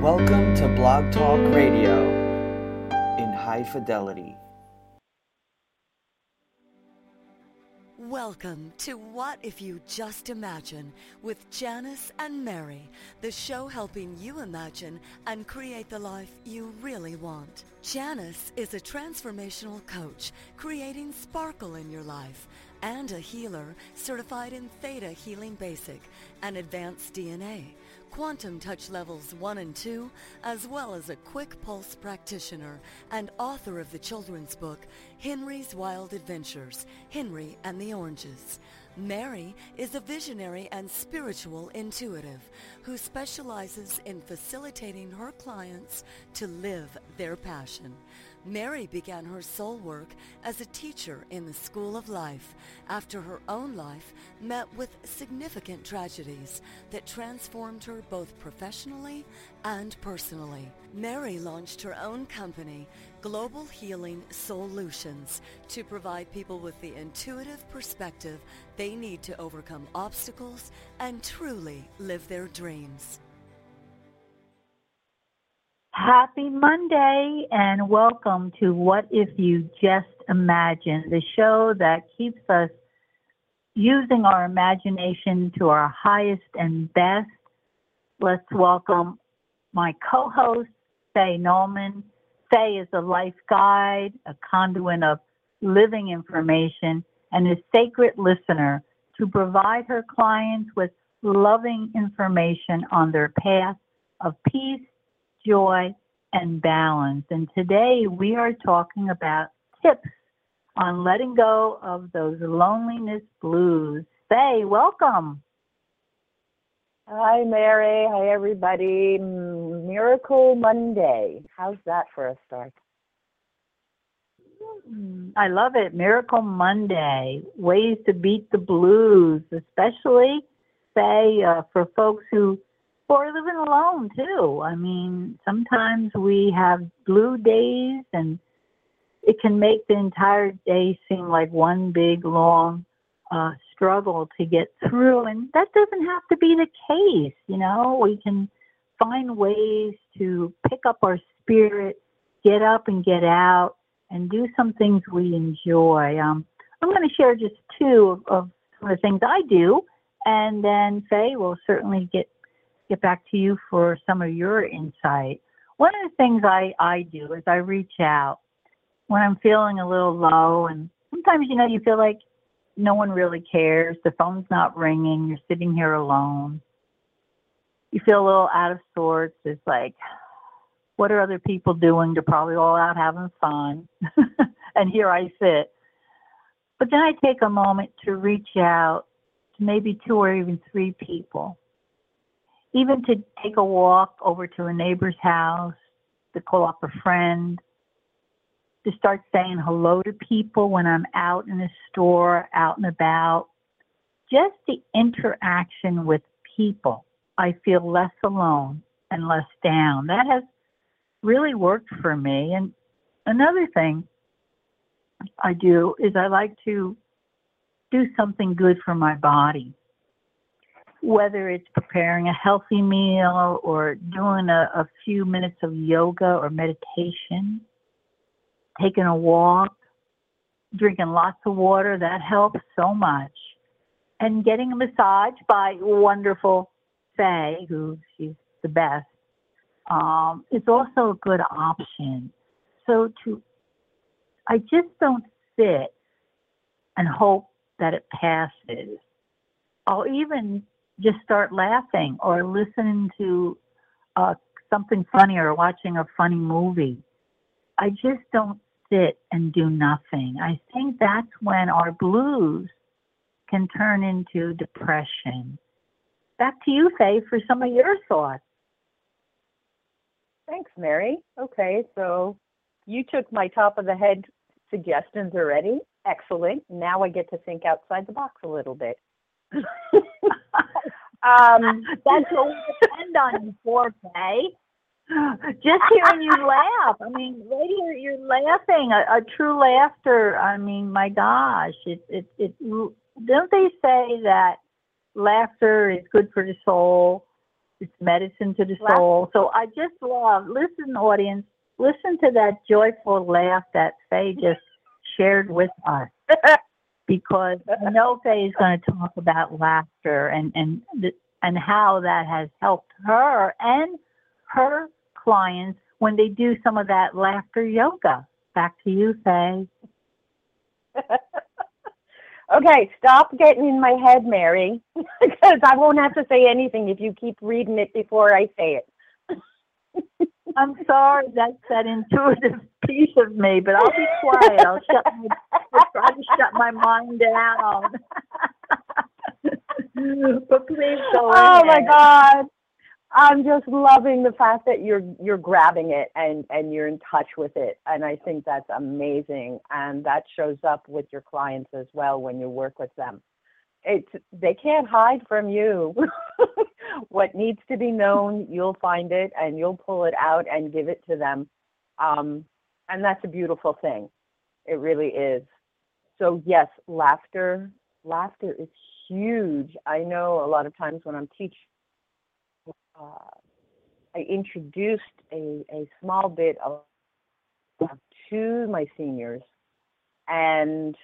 Welcome to Blog Talk Radio in high fidelity. Welcome to What If You Just Imagine with Janice and Mary, the show helping you imagine and create the life you really want. Janice is a transformational coach creating sparkle in your life and a healer certified in Theta Healing Basic and Advanced DNA quantum touch levels 1 and 2, as well as a quick pulse practitioner and author of the children's book, Henry's Wild Adventures, Henry and the Oranges. Mary is a visionary and spiritual intuitive who specializes in facilitating her clients to live their passion. Mary began her soul work as a teacher in the School of Life after her own life met with significant tragedies that transformed her both professionally and personally. Mary launched her own company, Global Healing Solutions, to provide people with the intuitive perspective they need to overcome obstacles and truly live their dreams. Happy Monday and welcome to What If You Just Imagine, the show that keeps us using our imagination to our highest and best. Let's welcome my co-host, Faye Nulman. Faye is a life guide, a conduit of living information, and a sacred listener to provide her clients with loving information on their path of peace joy, and balance. And today we are talking about tips on letting go of those loneliness blues. Faye, welcome. Hi, Mary. Hi, everybody. Miracle Monday. How's that for a start? I love it. Miracle Monday. Ways to beat the blues, especially, say, uh, for folks who or living alone too. I mean, sometimes we have blue days and it can make the entire day seem like one big long uh, struggle to get through. And that doesn't have to be the case. You know, we can find ways to pick up our spirit, get up and get out, and do some things we enjoy. Um, I'm going to share just two of, of some of the things I do, and then Faye will certainly get get back to you for some of your insight. One of the things I, I do is I reach out when I'm feeling a little low, and sometimes, you know, you feel like no one really cares. The phone's not ringing. You're sitting here alone. You feel a little out of sorts. It's like, what are other people doing? They're probably all out having fun. and here I sit. But then I take a moment to reach out to maybe two or even three people even to take a walk over to a neighbor's house, to call up a friend, to start saying hello to people when I'm out in the store, out and about. Just the interaction with people, I feel less alone and less down. That has really worked for me. And another thing I do is I like to do something good for my body whether it's preparing a healthy meal or doing a, a few minutes of yoga or meditation, taking a walk, drinking lots of water, that helps so much. And getting a massage by wonderful Faye, who she's the best, um, is also a good option. So to, I just don't sit and hope that it passes. I'll even just start laughing or listening to uh, something funny or watching a funny movie. I just don't sit and do nothing. I think that's when our blues can turn into depression. Back to you, Faye, for some of your thoughts. Thanks, Mary. Okay, so you took my top of the head suggestions already. Excellent. Now I get to think outside the box a little bit. um, that's what we depend on you for, Kay. Just hearing you laugh. I mean, here, you're laughing, a, a true laughter. I mean, my gosh, it, it, it, don't they say that laughter is good for the soul? It's medicine to the soul. So I just love, listen, audience, listen to that joyful laugh that Faye just shared with us. because I know Faye is going to talk about laughter and, and, and how that has helped her and her clients when they do some of that laughter yoga. Back to you, Faye. okay, stop getting in my head, Mary, because I won't have to say anything if you keep reading it before I say it. I'm sorry, that's that intuitive piece of me, but I'll be quiet. I'll shut my, I'll try to shut my mind down. but please go Oh my God. I'm just loving the fact that you're you're grabbing it and and you're in touch with it and I think that's amazing and that shows up with your clients as well when you work with them. It's they can't hide from you. what needs to be known, you'll find it and you'll pull it out and give it to them. Um, and that's a beautiful thing. It really is. So yes, laughter laughter is huge. I know a lot of times when I'm teaching uh, I introduced a, a small bit of to my seniors, and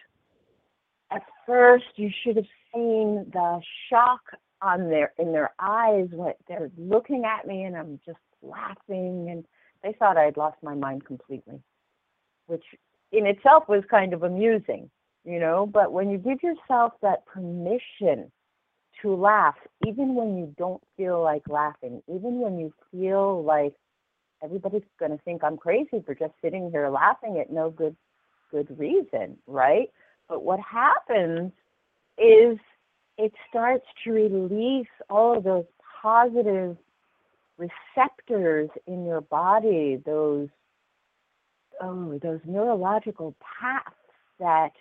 at first you should have seen the shock on their in their eyes when they're looking at me and I'm just laughing and they thought I'd lost my mind completely, which in itself was kind of amusing, you know. But when you give yourself that permission to laugh, even when you don't feel like laughing, even when you feel like everybody's going to think I'm crazy for just sitting here laughing at no good good reason, right? But what happens is it starts to release all of those positive receptors in your body, those oh, those neurological paths that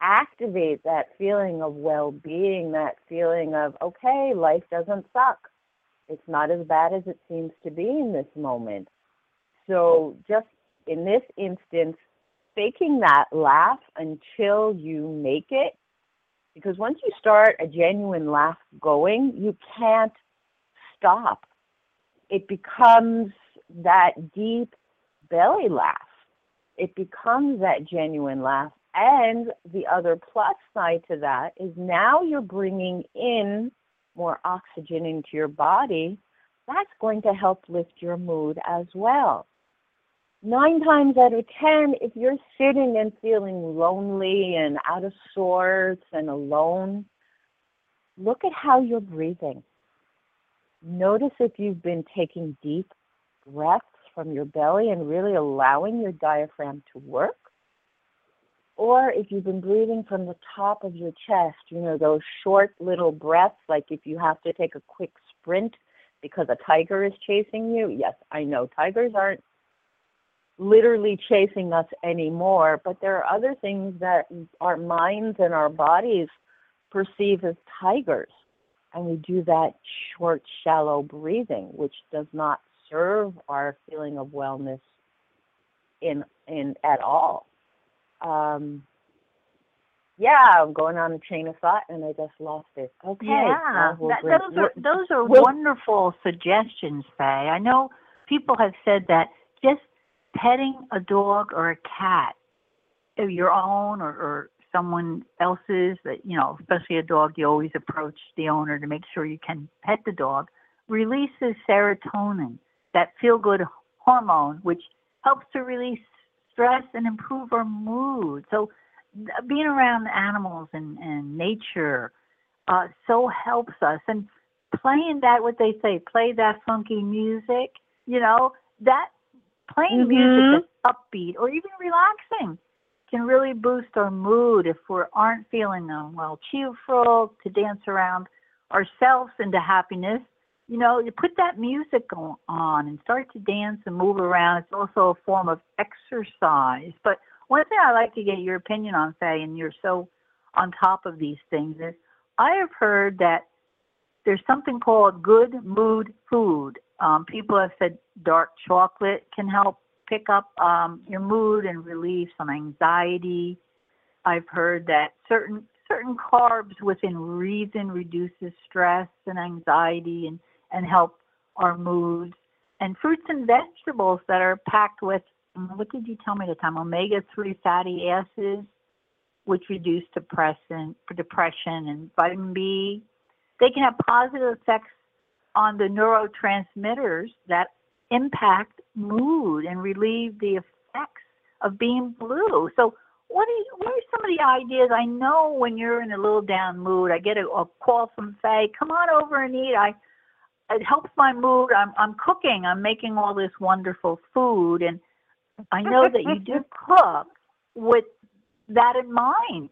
activate that feeling of well being, that feeling of, okay, life doesn't suck. It's not as bad as it seems to be in this moment. So, just in this instance, faking that laugh until you make it, because once you start a genuine laugh going, you can't stop. It becomes that deep belly laugh. It becomes that genuine laugh and the other plus side to that is now you're bringing in more oxygen into your body. That's going to help lift your mood as well. Nine times out of ten, if you're sitting and feeling lonely and out of sorts and alone, look at how you're breathing. Notice if you've been taking deep breaths from your belly and really allowing your diaphragm to work or if you've been breathing from the top of your chest, you know, those short little breaths, like if you have to take a quick sprint because a tiger is chasing you. Yes, I know tigers aren't literally chasing us anymore, but there are other things that our minds and our bodies perceive as tigers. And we do that short, shallow breathing, which does not serve our feeling of wellness in in at all um, yeah, I'm going on a chain of thought and I just lost it. Okay. Yeah, we'll that, those are those are we'll, wonderful suggestions, Faye. I know people have said that just petting a dog or a cat, your own or, or someone else's, that you know, especially a dog, you always approach the owner to make sure you can pet the dog, releases serotonin, that feel good hormone, which helps to release stress and improve our mood. So being around animals and, and nature uh, so helps us. And playing that, what they say, play that funky music, you know, that playing mm-hmm. music that's upbeat or even relaxing can really boost our mood if we aren't feeling um, well cheerful to dance around ourselves into happiness you know, you put that music on and start to dance and move around. It's also a form of exercise. But one thing I like to get your opinion on, Faye, and you're so on top of these things, is I have heard that there's something called good mood food. Um, people have said dark chocolate can help pick up um, your mood and relieve some anxiety. I've heard that certain certain carbs within reason reduces stress and anxiety and and help our moods, and fruits and vegetables that are packed with what did you tell me the time? Omega three fatty acids, which reduce depression, depression and vitamin B. They can have positive effects on the neurotransmitters that impact mood and relieve the effects of being blue. So what are, what are some of the ideas? I know when you're in a little down mood, I get a, a call from Faye, come on over and eat. I it helps my mood. I'm I'm cooking. I'm making all this wonderful food, and I know that you do cook with that in mind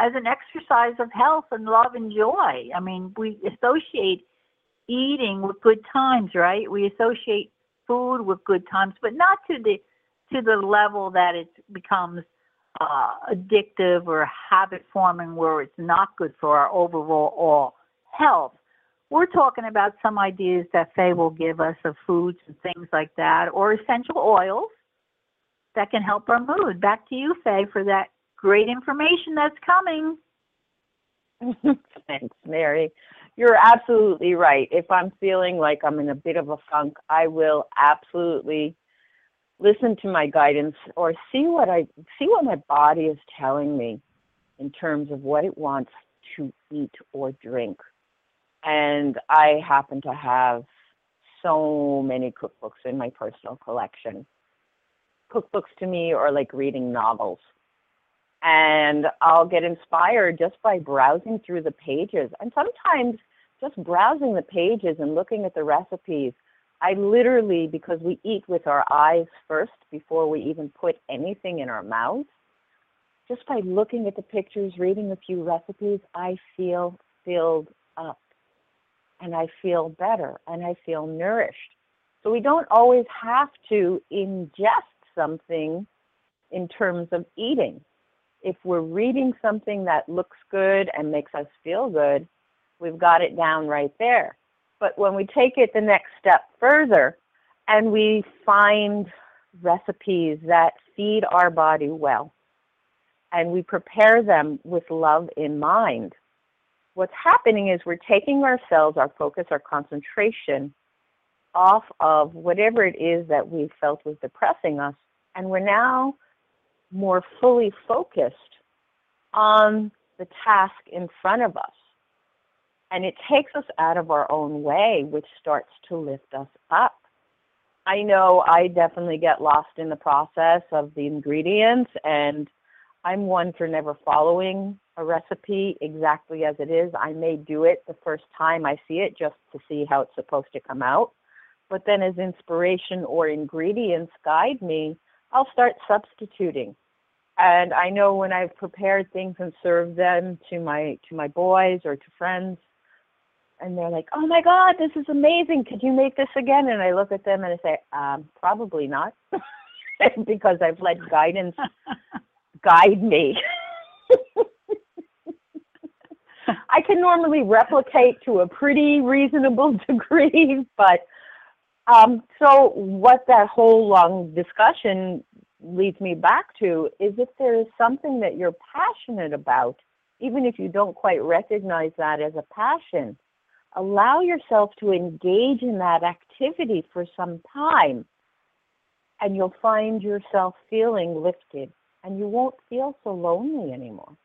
as an exercise of health and love and joy. I mean, we associate eating with good times, right? We associate food with good times, but not to the to the level that it becomes uh, addictive or habit forming where it's not good for our overall health. We're talking about some ideas that Faye will give us of foods and things like that, or essential oils that can help our mood. Back to you, Faye, for that great information that's coming. Thanks, Mary. You're absolutely right. If I'm feeling like I'm in a bit of a funk, I will absolutely listen to my guidance or see what I see what my body is telling me in terms of what it wants to eat or drink. And I happen to have so many cookbooks in my personal collection. Cookbooks to me are like reading novels. And I'll get inspired just by browsing through the pages. And sometimes just browsing the pages and looking at the recipes I literally, because we eat with our eyes first before we even put anything in our mouth, just by looking at the pictures, reading a few recipes, I feel filled up and I feel better and I feel nourished. So we don't always have to ingest something in terms of eating. If we're reading something that looks good and makes us feel good, we've got it down right there. But when we take it the next step further and we find recipes that feed our body well and we prepare them with love in mind, what's happening is we're taking ourselves, our focus, our concentration off of whatever it is that we felt was depressing us, and we're now more fully focused on the task in front of us. And it takes us out of our own way, which starts to lift us up. I know I definitely get lost in the process of the ingredients, and I'm one for never following a recipe exactly as it is. I may do it the first time I see it just to see how it's supposed to come out. But then, as inspiration or ingredients guide me, I'll start substituting. And I know when I've prepared things and served them to my to my boys or to friends, and they're like, "Oh my God, this is amazing! Could you make this again?" And I look at them and I say, um, "Probably not," because I've let guidance guide me. I can normally replicate to a pretty reasonable degree, but um, so what that whole long discussion leads me back to is if there is something that you're passionate about, even if you don't quite recognize that as a passion, allow yourself to engage in that activity for some time and you'll find yourself feeling lifted and you won't feel so lonely anymore.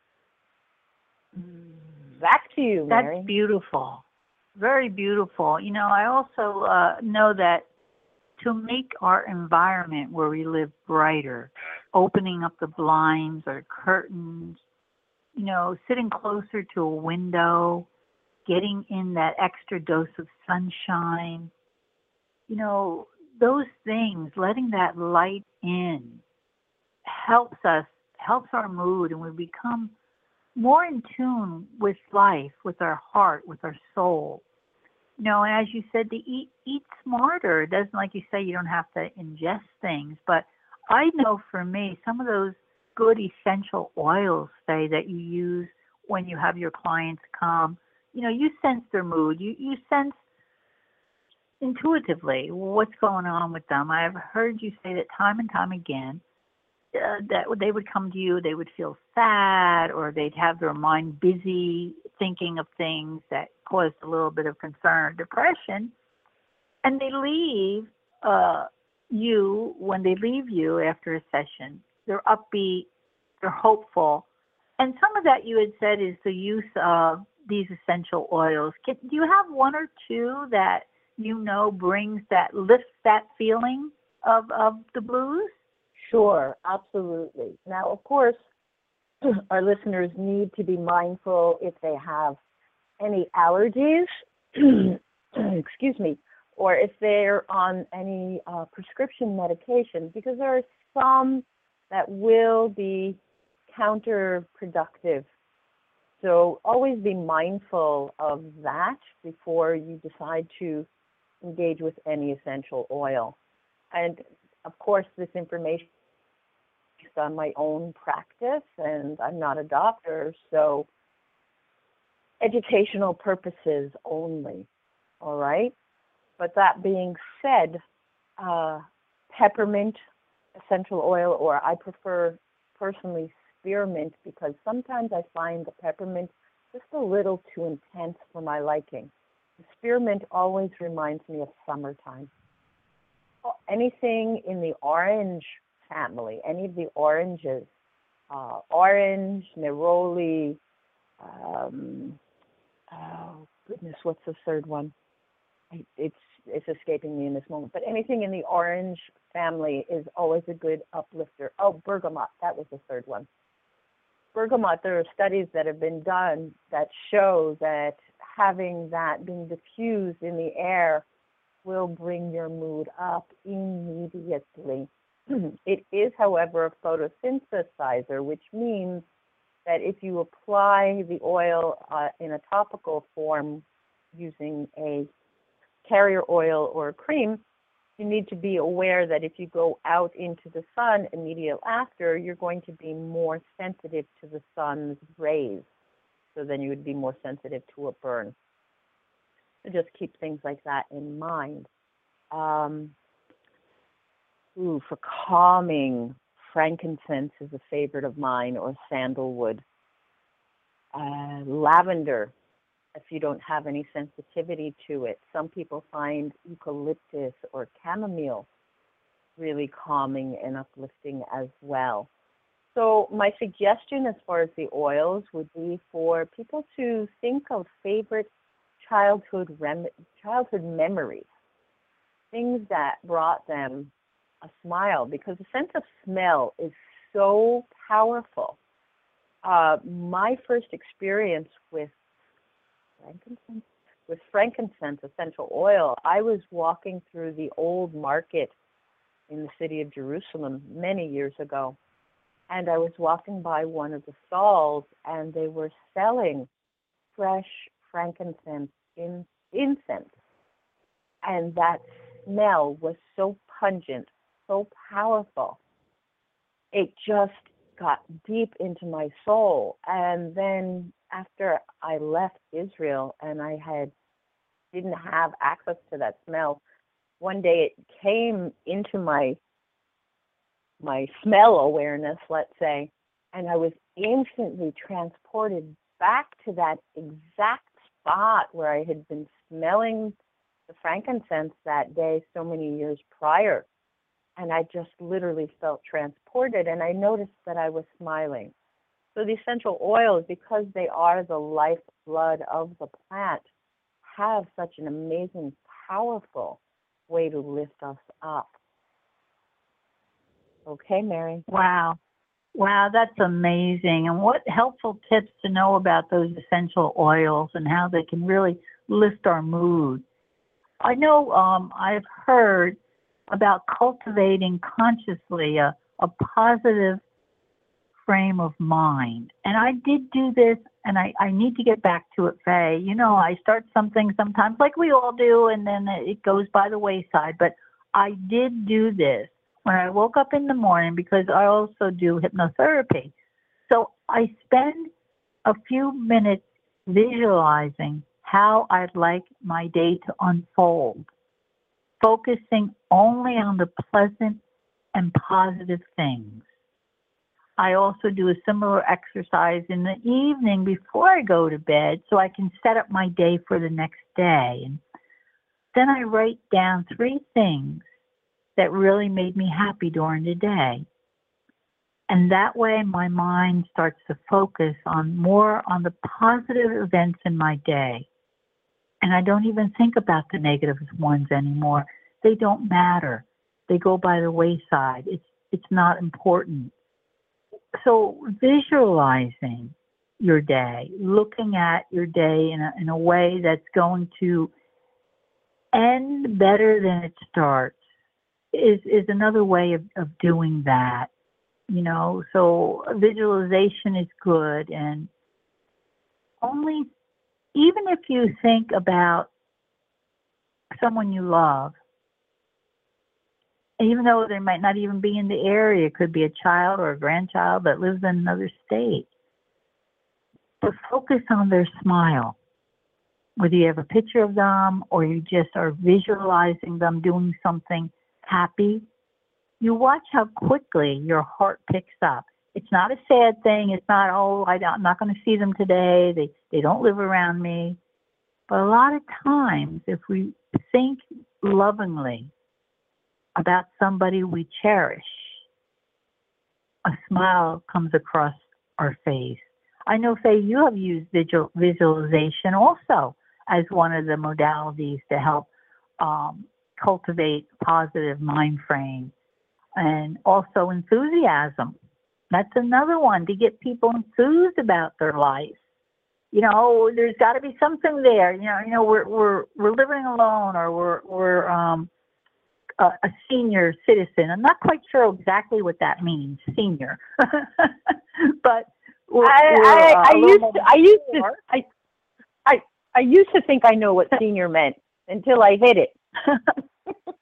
Mm. Back to you, Mary. That's beautiful. Very beautiful. You know, I also uh, know that to make our environment where we live brighter, opening up the blinds or curtains, you know, sitting closer to a window, getting in that extra dose of sunshine, you know, those things, letting that light in helps us, helps our mood, and we become more in tune with life, with our heart, with our soul. You know, and as you said, to eat eat smarter. Doesn't like you say you don't have to ingest things, but I know for me, some of those good essential oils, say that you use when you have your clients come, you know, you sense their mood. You you sense intuitively what's going on with them. I've heard you say that time and time again uh, that they would come to you, they would feel sad, or they'd have their mind busy thinking of things that caused a little bit of concern or depression. and they leave uh, you when they leave you after a session. They're upbeat, they're hopeful, and some of that you had said is the use of these essential oils. Can, do you have one or two that you know brings that lifts that feeling of of the blues? Sure, absolutely. Now, of course, our listeners need to be mindful if they have any allergies, excuse me, or if they're on any uh, prescription medication, because there are some that will be counterproductive. So always be mindful of that before you decide to engage with any essential oil. And of course, this information is on my own practice, and I'm not a doctor, so educational purposes only. All right. But that being said, uh, peppermint essential oil, or I prefer personally spearmint because sometimes I find the peppermint just a little too intense for my liking. The spearmint always reminds me of summertime. Anything in the orange family, any of the oranges, uh, orange, neroli, um, oh goodness, what's the third one? It's it's escaping me in this moment. But anything in the orange family is always a good uplifter. Oh, bergamot, that was the third one. Bergamot, there are studies that have been done that show that having that being diffused in the air will bring your mood up immediately. it is, however, a photosynthesizer, which means that if you apply the oil uh, in a topical form using a carrier oil or a cream, you need to be aware that if you go out into the sun immediately after, you're going to be more sensitive to the sun's rays. So then you would be more sensitive to a burn. So just keep things like that in mind. Um, ooh, for calming, frankincense is a favorite of mine, or sandalwood. Uh, lavender, if you don't have any sensitivity to it. Some people find eucalyptus or chamomile really calming and uplifting as well. So, my suggestion as far as the oils would be for people to think of favorite childhood rem- childhood memories, things that brought them a smile, because the sense of smell is so powerful. Uh, my first experience with frankincense with frankincense essential oil, I was walking through the old market in the city of Jerusalem many years ago, and I was walking by one of the stalls, and they were selling fresh frankincense in incense. And that smell was so pungent, so powerful. It just got deep into my soul. And then after I left Israel and I had didn't have access to that smell, one day it came into my my smell awareness, let's say, and I was instantly transported back to that exact spot where I had been smelling the frankincense that day so many years prior. And I just literally felt transported, and I noticed that I was smiling. So the essential oils, because they are the lifeblood of the plant, have such an amazing, powerful way to lift us up. Okay, Mary. Wow. Wow, that's amazing. And what helpful tips to know about those essential oils and how they can really lift our mood. I know um, I've heard about cultivating consciously a, a positive frame of mind. And I did do this, and I, I need to get back to it, Faye. You know, I start something sometimes, like we all do, and then it goes by the wayside. But I did do this when I woke up in the morning because I also do hypnotherapy. So I spend a few minutes visualizing how I'd like my day to unfold, focusing only on the pleasant and positive things. I also do a similar exercise in the evening before I go to bed so I can set up my day for the next day. And then I write down three things that really made me happy during the day. And that way my mind starts to focus on more on the positive events in my day. And I don't even think about the negative ones anymore. They don't matter. They go by the wayside. It's it's not important. So visualizing your day, looking at your day in a, in a way that's going to end better than it starts is is another way of, of doing that. You know, so visualization is good and only even if you think about someone you love, even though they might not even be in the area, it could be a child or a grandchild that lives in another state. But focus on their smile. Whether you have a picture of them or you just are visualizing them doing something happy, you watch how quickly your heart picks up. It's not a sad thing. It's not, oh, I am not going to see them today. They, they don't live around me. But a lot of times, if we think lovingly about somebody we cherish, a smile comes across our face. I know, Faye, you have used visual, visualization also as one of the modalities to help um, cultivate positive mind frame and also enthusiasm. That's another one to get people enthused about their life. You know, there's got to be something there. You know, you know, we're we're we're living alone, or we're we're um, a, a senior citizen. I'm not quite sure exactly what that means, senior, but we're, I, we're, I, uh, I little used to, I used to. I, I I used to think I know what senior meant until I hit it.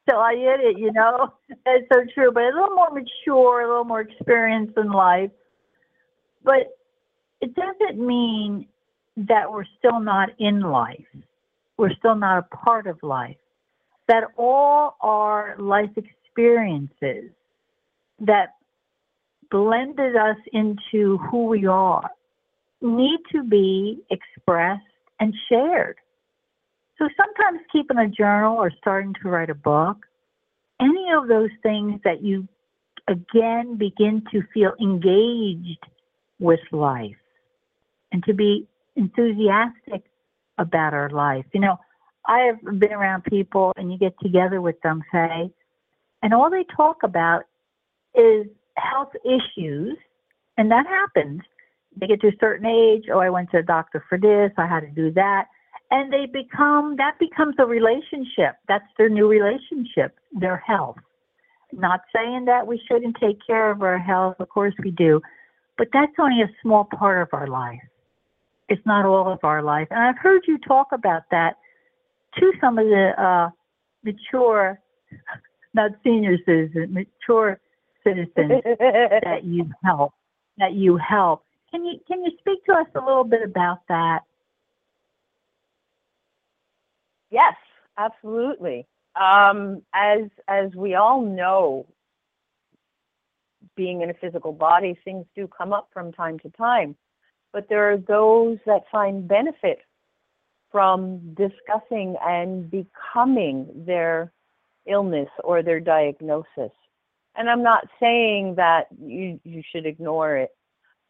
till I hit it, you know. That's so true. But a little more mature, a little more experience in life. But it doesn't mean that we're still not in life. We're still not a part of life. That all our life experiences that blended us into who we are need to be expressed and shared. So sometimes keeping a journal or starting to write a book, any of those things that you again begin to feel engaged with life and to be enthusiastic about our life. You know, I have been around people and you get together with them, say, and all they talk about is health issues, and that happens. They get to a certain age, oh, I went to a doctor for this, I had to do that and they become that becomes a relationship. That's their new relationship their health. Not saying that we shouldn't take care of our health of course we do but that's only a small part of our life. It's not all of our life and i've heard you talk about that to some of the uh, mature not senior citizens mature citizens that you help that you help can you can you speak to us a little bit about that Yes, absolutely. Um, as as we all know, being in a physical body, things do come up from time to time. But there are those that find benefit from discussing and becoming their illness or their diagnosis. And I'm not saying that you, you should ignore it,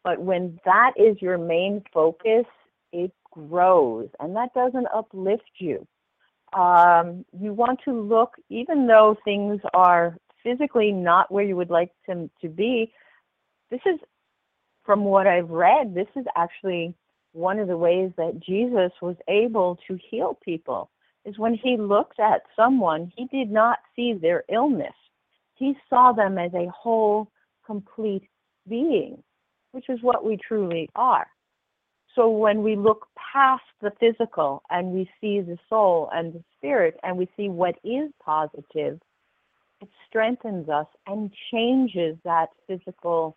but when that is your main focus, it grows and that doesn't uplift you um, you want to look, even though things are physically not where you would like them to be, this is, from what I've read, this is actually one of the ways that Jesus was able to heal people, is when he looked at someone, he did not see their illness. He saw them as a whole, complete being, which is what we truly are. So when we look past the physical and we see the soul and the spirit and we see what is positive, it strengthens us and changes that physical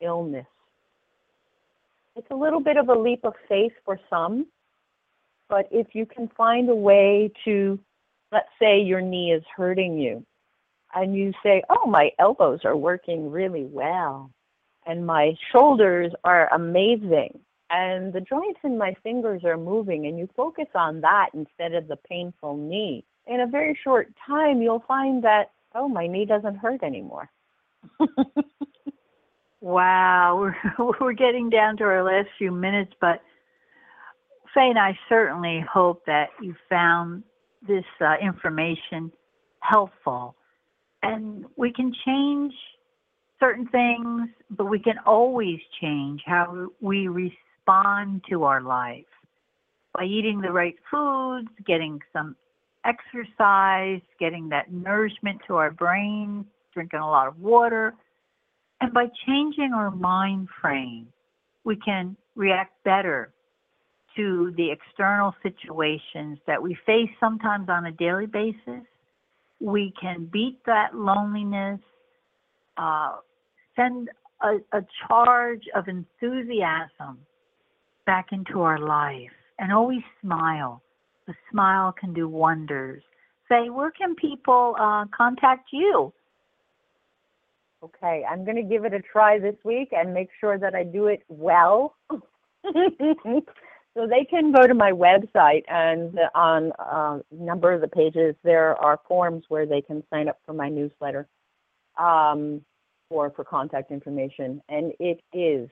illness. It's a little bit of a leap of faith for some, but if you can find a way to, let's say your knee is hurting you, and you say, oh, my elbows are working really well, and my shoulders are amazing and the joints in my fingers are moving and you focus on that instead of the painful knee in a very short time you'll find that oh my knee doesn't hurt anymore wow we're, we're getting down to our last few minutes but faye and i certainly hope that you found this uh, information helpful. And we can change certain things but we can always change how we respond to our life by eating the right foods, getting some exercise, getting that nourishment to our brain, drinking a lot of water, and by changing our mind frame, we can react better to the external situations that we face sometimes on a daily basis. We can beat that loneliness, uh, send a, a charge of enthusiasm back into our life and always smile. A smile can do wonders. Say, where can people uh, contact you? Okay, I'm going to give it a try this week and make sure that I do it well. so they can go to my website and on a uh, number of the pages there are forms where they can sign up for my newsletter um, or for contact information. And it is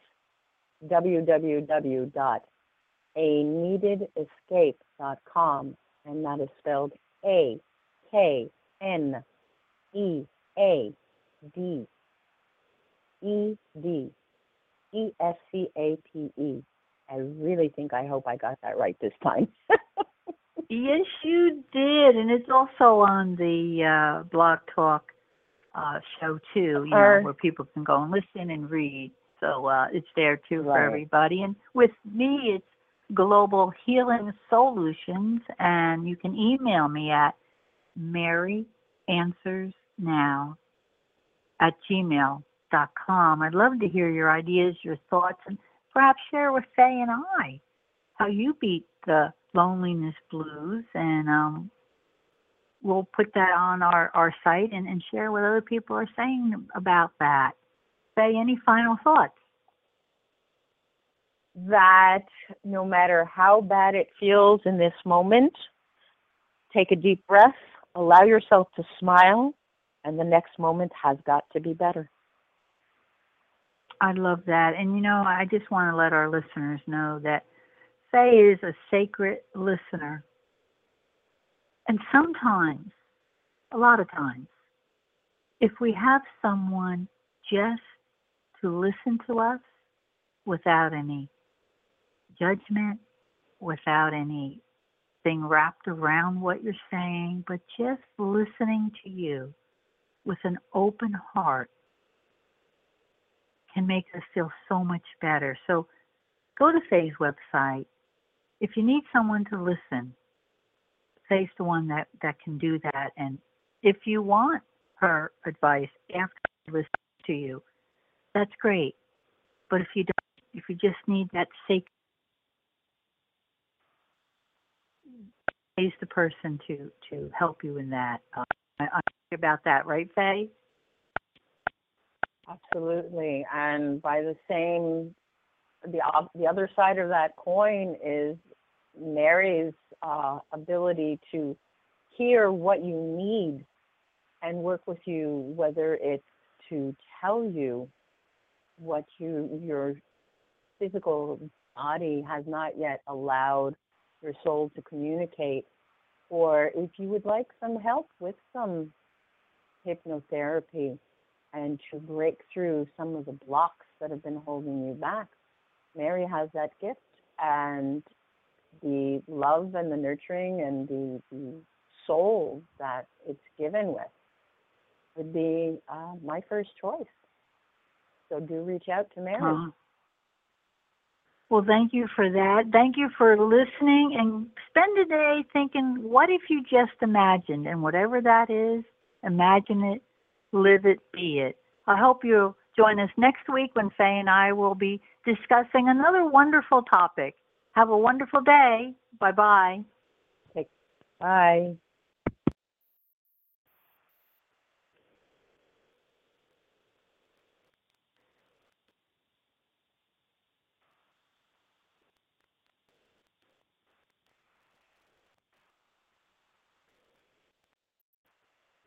www.akneadedescape.com, and that is spelled A K N E A D E D E S C A P E. I really think I hope I got that right this time. yes, you did, and it's also on the uh, Blog Talk uh, show too, you know, where people can go and listen and read. So uh, it's there too right. for everybody. And with me, it's Global Healing Solutions, and you can email me at Mary Answers Now at gmail.com. I'd love to hear your ideas, your thoughts, and perhaps share with Faye and I how you beat the loneliness blues. And um, we'll put that on our, our site and, and share what other people are saying about that. Faye, any final thoughts? That no matter how bad it feels in this moment, take a deep breath, allow yourself to smile, and the next moment has got to be better. I love that. And you know, I just want to let our listeners know that Faye is a sacred listener. And sometimes, a lot of times, if we have someone just to listen to us without any judgment, without anything wrapped around what you're saying, but just listening to you with an open heart can make us feel so much better. So go to Faye's website. If you need someone to listen, Faye's the one that, that can do that. And if you want her advice after listens to you, that's great. But if you don't, if you just need that sacred, Faye's the person to to help you in that. Uh, I, I about that, right, Faye? Absolutely, and by the same, the the other side of that coin is Mary's uh, ability to hear what you need and work with you, whether it's to tell you what you your physical body has not yet allowed your soul to communicate, or if you would like some help with some hypnotherapy and to break through some of the blocks that have been holding you back. Mary has that gift, and the love and the nurturing and the, the soul that it's given with would be uh, my first choice. So do reach out to Mary. Uh-huh. Well, thank you for that. Thank you for listening and spend a day thinking, what if you just imagined? And whatever that is, imagine it, live it, be it. I hope you'll join us next week when Faye and I will be discussing another wonderful topic. Have a wonderful day. Bye bye. Bye.